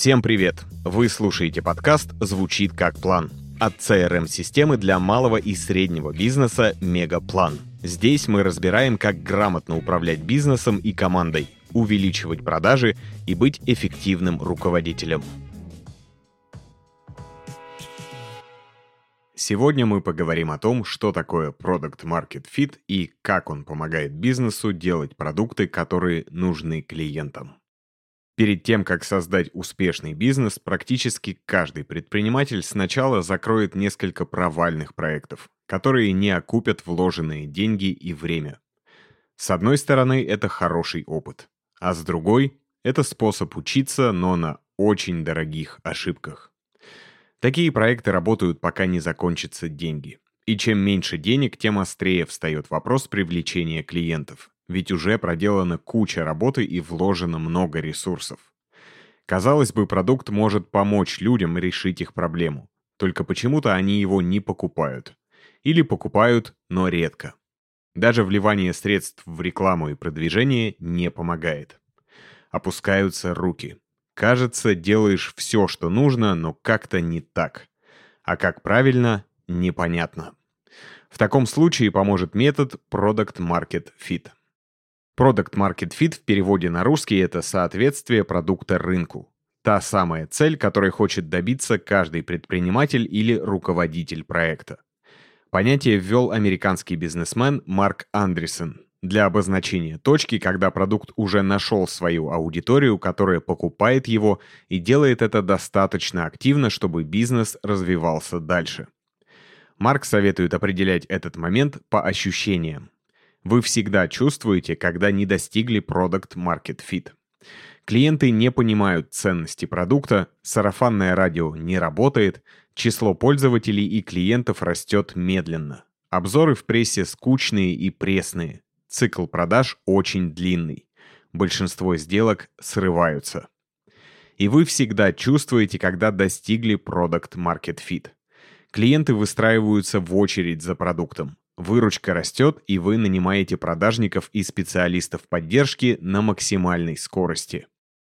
Всем привет! Вы слушаете подкаст «Звучит как план» от CRM-системы для малого и среднего бизнеса «Мегаплан». Здесь мы разбираем, как грамотно управлять бизнесом и командой, увеличивать продажи и быть эффективным руководителем. Сегодня мы поговорим о том, что такое Product Market Fit и как он помогает бизнесу делать продукты, которые нужны клиентам. Перед тем, как создать успешный бизнес, практически каждый предприниматель сначала закроет несколько провальных проектов, которые не окупят вложенные деньги и время. С одной стороны, это хороший опыт, а с другой — это способ учиться, но на очень дорогих ошибках. Такие проекты работают, пока не закончатся деньги. И чем меньше денег, тем острее встает вопрос привлечения клиентов ведь уже проделана куча работы и вложено много ресурсов. Казалось бы, продукт может помочь людям решить их проблему, только почему-то они его не покупают. Или покупают, но редко. Даже вливание средств в рекламу и продвижение не помогает. Опускаются руки. Кажется, делаешь все, что нужно, но как-то не так. А как правильно, непонятно. В таком случае поможет метод Product Market Fit. Product Market Fit в переводе на русский — это соответствие продукта рынку. Та самая цель, которой хочет добиться каждый предприниматель или руководитель проекта. Понятие ввел американский бизнесмен Марк Андерсон для обозначения точки, когда продукт уже нашел свою аудиторию, которая покупает его и делает это достаточно активно, чтобы бизнес развивался дальше. Марк советует определять этот момент по ощущениям вы всегда чувствуете, когда не достигли Product Market Fit. Клиенты не понимают ценности продукта, сарафанное радио не работает, число пользователей и клиентов растет медленно. Обзоры в прессе скучные и пресные. Цикл продаж очень длинный. Большинство сделок срываются. И вы всегда чувствуете, когда достигли Product Market Fit. Клиенты выстраиваются в очередь за продуктом. Выручка растет, и вы нанимаете продажников и специалистов поддержки на максимальной скорости.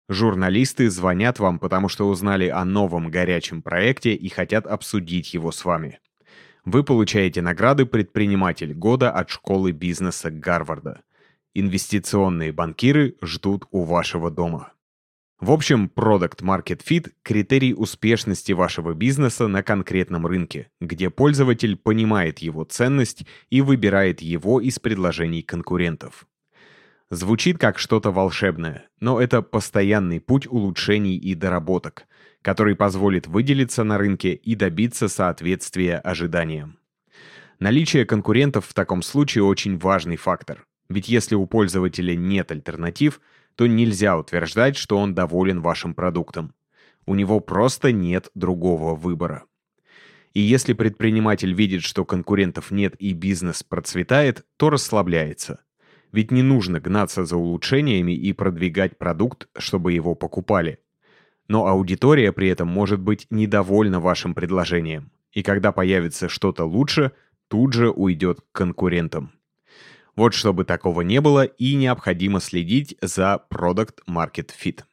Журналисты звонят вам, потому что узнали о новом горячем проекте и хотят обсудить его с вами. Вы получаете награды «Предприниматель года» от школы бизнеса Гарварда. Инвестиционные банкиры ждут у вашего дома. В общем, Product Market Fit – критерий успешности вашего бизнеса на конкретном рынке, где пользователь понимает его ценность и выбирает его из предложений конкурентов. Звучит как что-то волшебное, но это постоянный путь улучшений и доработок, который позволит выделиться на рынке и добиться соответствия ожиданиям. Наличие конкурентов в таком случае очень важный фактор, ведь если у пользователя нет альтернатив – то нельзя утверждать, что он доволен вашим продуктом. У него просто нет другого выбора. И если предприниматель видит, что конкурентов нет и бизнес процветает, то расслабляется. Ведь не нужно гнаться за улучшениями и продвигать продукт, чтобы его покупали. Но аудитория при этом может быть недовольна вашим предложением. И когда появится что-то лучше, тут же уйдет к конкурентам. Вот чтобы такого не было, и необходимо следить за Product Market Fit.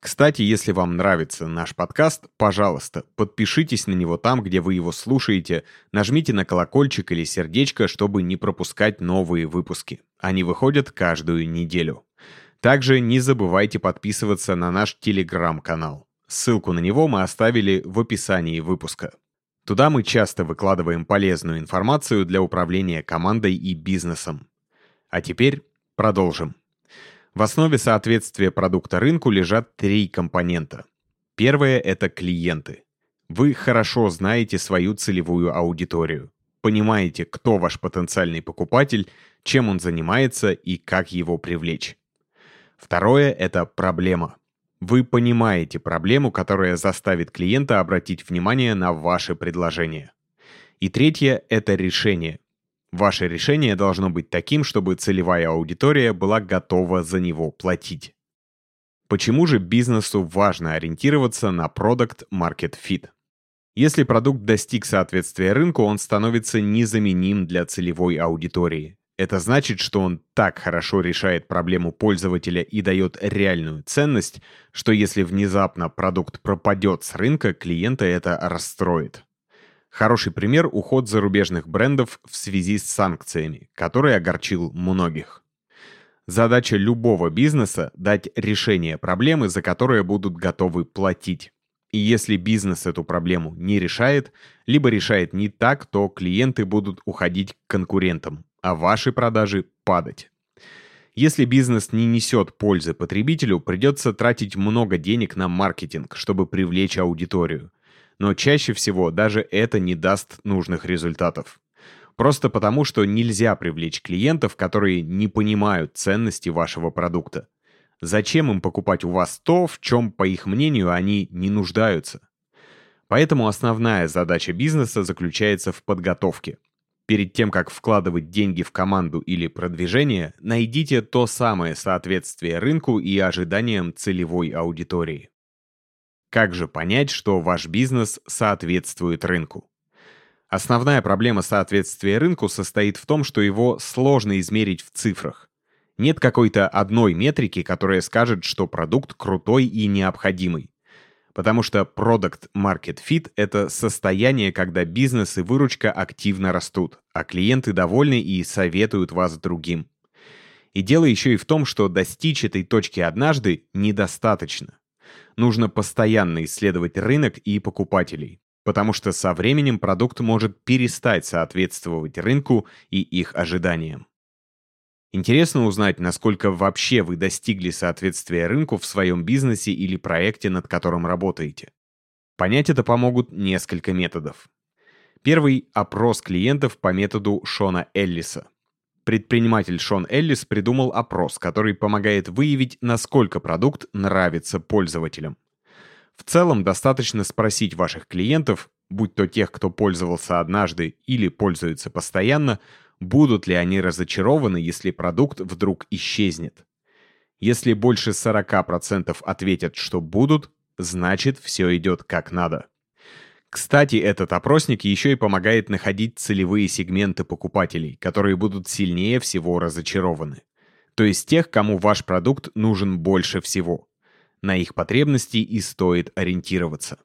Кстати, если вам нравится наш подкаст, пожалуйста, подпишитесь на него там, где вы его слушаете, нажмите на колокольчик или сердечко, чтобы не пропускать новые выпуски. Они выходят каждую неделю. Также не забывайте подписываться на наш телеграм-канал. Ссылку на него мы оставили в описании выпуска. Туда мы часто выкладываем полезную информацию для управления командой и бизнесом. А теперь продолжим. В основе соответствия продукта рынку лежат три компонента. Первое — это клиенты. Вы хорошо знаете свою целевую аудиторию. Понимаете, кто ваш потенциальный покупатель, чем он занимается и как его привлечь. Второе — это проблема. Вы понимаете проблему, которая заставит клиента обратить внимание на ваше предложение. И третье – это решение. Ваше решение должно быть таким, чтобы целевая аудитория была готова за него платить. Почему же бизнесу важно ориентироваться на Product Market Fit? Если продукт достиг соответствия рынку, он становится незаменим для целевой аудитории. Это значит, что он так хорошо решает проблему пользователя и дает реальную ценность, что если внезапно продукт пропадет с рынка, клиента это расстроит. Хороший пример – уход зарубежных брендов в связи с санкциями, который огорчил многих. Задача любого бизнеса – дать решение проблемы, за которое будут готовы платить. И если бизнес эту проблему не решает, либо решает не так, то клиенты будут уходить к конкурентам, а ваши продажи падать. Если бизнес не несет пользы потребителю, придется тратить много денег на маркетинг, чтобы привлечь аудиторию но чаще всего даже это не даст нужных результатов. Просто потому, что нельзя привлечь клиентов, которые не понимают ценности вашего продукта. Зачем им покупать у вас то, в чем, по их мнению, они не нуждаются? Поэтому основная задача бизнеса заключается в подготовке. Перед тем, как вкладывать деньги в команду или продвижение, найдите то самое соответствие рынку и ожиданиям целевой аудитории. Как же понять, что ваш бизнес соответствует рынку? Основная проблема соответствия рынку состоит в том, что его сложно измерить в цифрах. Нет какой-то одной метрики, которая скажет, что продукт крутой и необходимый. Потому что Product Market Fit — это состояние, когда бизнес и выручка активно растут, а клиенты довольны и советуют вас другим. И дело еще и в том, что достичь этой точки однажды недостаточно нужно постоянно исследовать рынок и покупателей, потому что со временем продукт может перестать соответствовать рынку и их ожиданиям. Интересно узнать, насколько вообще вы достигли соответствия рынку в своем бизнесе или проекте, над которым работаете. Понять это помогут несколько методов. Первый – опрос клиентов по методу Шона Эллиса. Предприниматель Шон Эллис придумал опрос, который помогает выявить, насколько продукт нравится пользователям. В целом достаточно спросить ваших клиентов, будь то тех, кто пользовался однажды или пользуется постоянно, будут ли они разочарованы, если продукт вдруг исчезнет. Если больше 40% ответят, что будут, значит все идет как надо. Кстати, этот опросник еще и помогает находить целевые сегменты покупателей, которые будут сильнее всего разочарованы. То есть тех, кому ваш продукт нужен больше всего. На их потребности и стоит ориентироваться.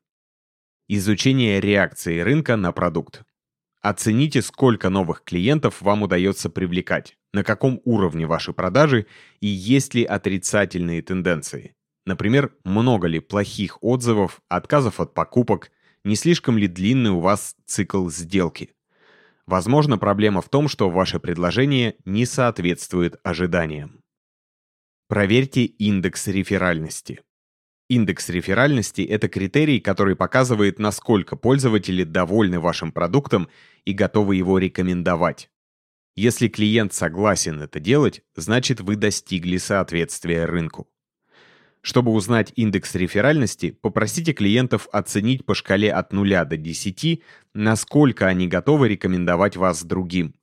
Изучение реакции рынка на продукт. Оцените, сколько новых клиентов вам удается привлекать, на каком уровне ваши продажи и есть ли отрицательные тенденции. Например, много ли плохих отзывов, отказов от покупок, не слишком ли длинный у вас цикл сделки. Возможно, проблема в том, что ваше предложение не соответствует ожиданиям. Проверьте индекс реферальности. Индекс реферальности – это критерий, который показывает, насколько пользователи довольны вашим продуктом и готовы его рекомендовать. Если клиент согласен это делать, значит вы достигли соответствия рынку. Чтобы узнать индекс реферальности, попросите клиентов оценить по шкале от 0 до 10, насколько они готовы рекомендовать вас другим.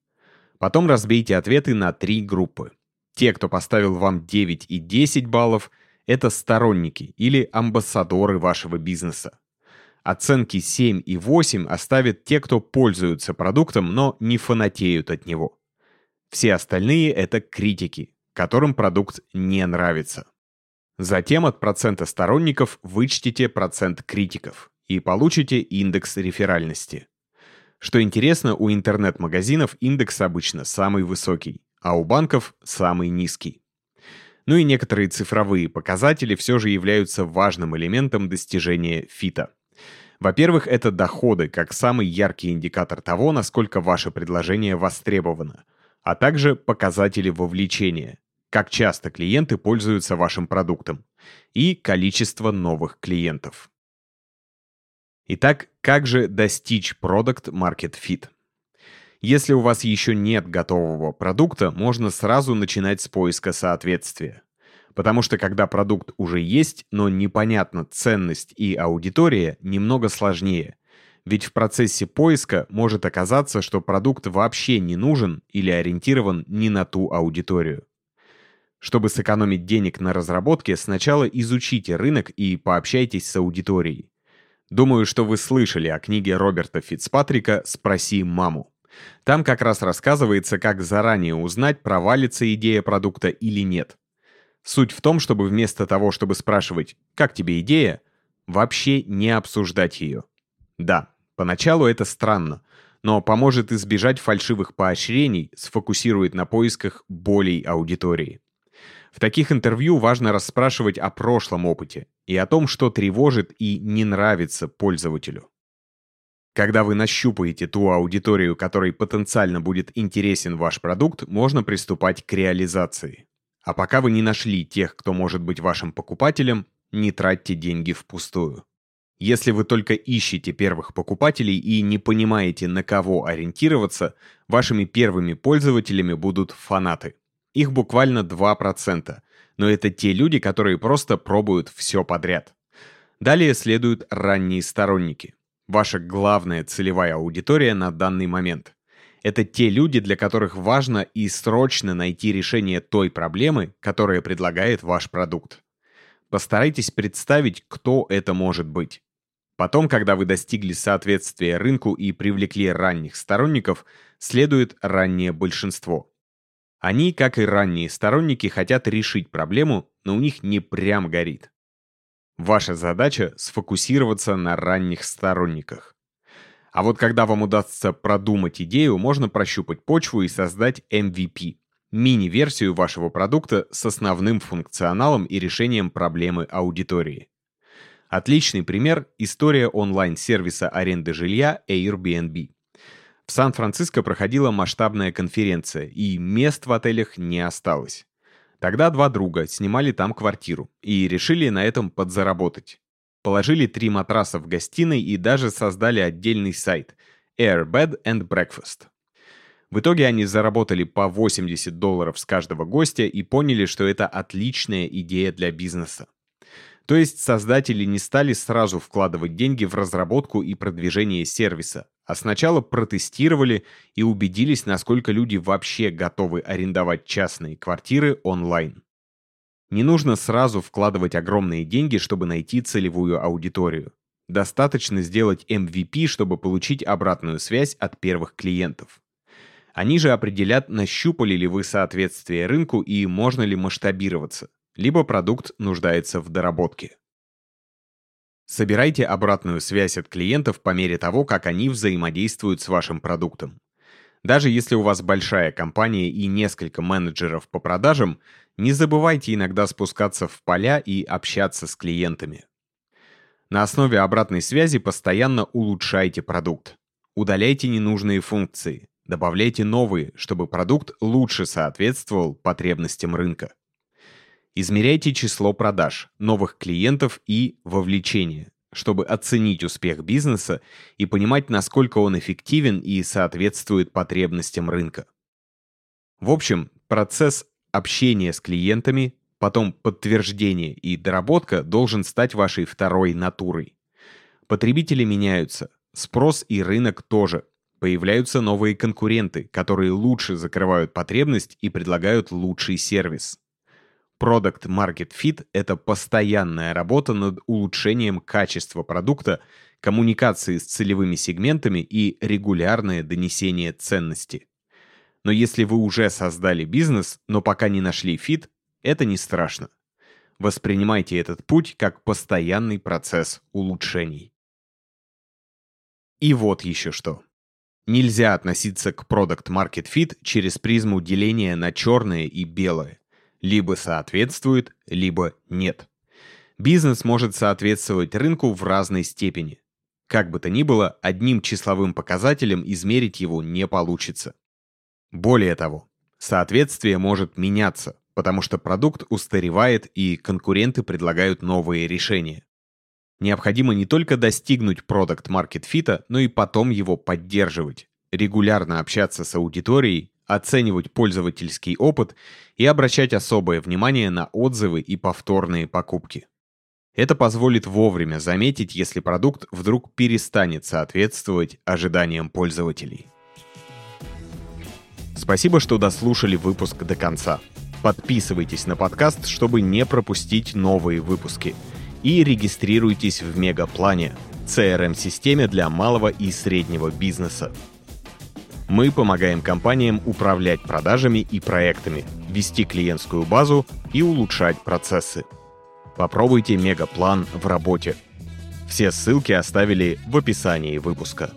Потом разбейте ответы на три группы. Те, кто поставил вам 9 и 10 баллов, это сторонники или амбассадоры вашего бизнеса. Оценки 7 и 8 оставят те, кто пользуются продуктом, но не фанатеют от него. Все остальные — это критики, которым продукт не нравится. Затем от процента сторонников вычтите процент критиков и получите индекс реферальности. Что интересно, у интернет-магазинов индекс обычно самый высокий, а у банков самый низкий. Ну и некоторые цифровые показатели все же являются важным элементом достижения фита. Во-первых, это доходы, как самый яркий индикатор того, насколько ваше предложение востребовано, а также показатели вовлечения, как часто клиенты пользуются вашим продуктом, и количество новых клиентов. Итак, как же достичь Product Market Fit? Если у вас еще нет готового продукта, можно сразу начинать с поиска соответствия. Потому что когда продукт уже есть, но непонятна ценность и аудитория, немного сложнее. Ведь в процессе поиска может оказаться, что продукт вообще не нужен или ориентирован не на ту аудиторию. Чтобы сэкономить денег на разработке, сначала изучите рынок и пообщайтесь с аудиторией. Думаю, что вы слышали о книге Роберта Фицпатрика «Спроси маму». Там как раз рассказывается, как заранее узнать, провалится идея продукта или нет. Суть в том, чтобы вместо того, чтобы спрашивать «как тебе идея?», вообще не обсуждать ее. Да, поначалу это странно, но поможет избежать фальшивых поощрений, сфокусирует на поисках болей аудитории. В таких интервью важно расспрашивать о прошлом опыте и о том, что тревожит и не нравится пользователю. Когда вы нащупаете ту аудиторию, которой потенциально будет интересен ваш продукт, можно приступать к реализации. А пока вы не нашли тех, кто может быть вашим покупателем, не тратьте деньги впустую. Если вы только ищете первых покупателей и не понимаете, на кого ориентироваться, вашими первыми пользователями будут фанаты. Их буквально 2%, но это те люди, которые просто пробуют все подряд. Далее следуют ранние сторонники. Ваша главная целевая аудитория на данный момент. Это те люди, для которых важно и срочно найти решение той проблемы, которая предлагает ваш продукт. Постарайтесь представить, кто это может быть. Потом, когда вы достигли соответствия рынку и привлекли ранних сторонников, следует раннее большинство. Они, как и ранние сторонники, хотят решить проблему, но у них не прям горит. Ваша задача — сфокусироваться на ранних сторонниках. А вот когда вам удастся продумать идею, можно прощупать почву и создать MVP — мини-версию вашего продукта с основным функционалом и решением проблемы аудитории. Отличный пример – история онлайн-сервиса аренды жилья Airbnb. В Сан-Франциско проходила масштабная конференция, и мест в отелях не осталось. Тогда два друга снимали там квартиру и решили на этом подзаработать. Положили три матраса в гостиной и даже создали отдельный сайт Air Bed and Breakfast. В итоге они заработали по 80 долларов с каждого гостя и поняли, что это отличная идея для бизнеса. То есть создатели не стали сразу вкладывать деньги в разработку и продвижение сервиса, а сначала протестировали и убедились, насколько люди вообще готовы арендовать частные квартиры онлайн. Не нужно сразу вкладывать огромные деньги, чтобы найти целевую аудиторию. Достаточно сделать MVP, чтобы получить обратную связь от первых клиентов. Они же определят, нащупали ли вы соответствие рынку и можно ли масштабироваться либо продукт нуждается в доработке. Собирайте обратную связь от клиентов по мере того, как они взаимодействуют с вашим продуктом. Даже если у вас большая компания и несколько менеджеров по продажам, не забывайте иногда спускаться в поля и общаться с клиентами. На основе обратной связи постоянно улучшайте продукт. Удаляйте ненужные функции, добавляйте новые, чтобы продукт лучше соответствовал потребностям рынка. Измеряйте число продаж, новых клиентов и вовлечения, чтобы оценить успех бизнеса и понимать, насколько он эффективен и соответствует потребностям рынка. В общем, процесс общения с клиентами, потом подтверждение и доработка должен стать вашей второй натурой. Потребители меняются, спрос и рынок тоже. Появляются новые конкуренты, которые лучше закрывают потребность и предлагают лучший сервис. Product Market Fit — это постоянная работа над улучшением качества продукта, коммуникации с целевыми сегментами и регулярное донесение ценности. Но если вы уже создали бизнес, но пока не нашли fit, это не страшно. Воспринимайте этот путь как постоянный процесс улучшений. И вот еще что. Нельзя относиться к Product Market Fit через призму деления на черное и белое либо соответствует, либо нет. Бизнес может соответствовать рынку в разной степени. Как бы то ни было, одним числовым показателем измерить его не получится. Более того, соответствие может меняться, потому что продукт устаревает и конкуренты предлагают новые решения. Необходимо не только достигнуть продукт market fit, но и потом его поддерживать, регулярно общаться с аудиторией, оценивать пользовательский опыт и обращать особое внимание на отзывы и повторные покупки. Это позволит вовремя заметить, если продукт вдруг перестанет соответствовать ожиданиям пользователей. Спасибо, что дослушали выпуск до конца. Подписывайтесь на подкаст, чтобы не пропустить новые выпуски. И регистрируйтесь в Мегаплане, CRM-системе для малого и среднего бизнеса. Мы помогаем компаниям управлять продажами и проектами, вести клиентскую базу и улучшать процессы. Попробуйте мегаплан в работе. Все ссылки оставили в описании выпуска.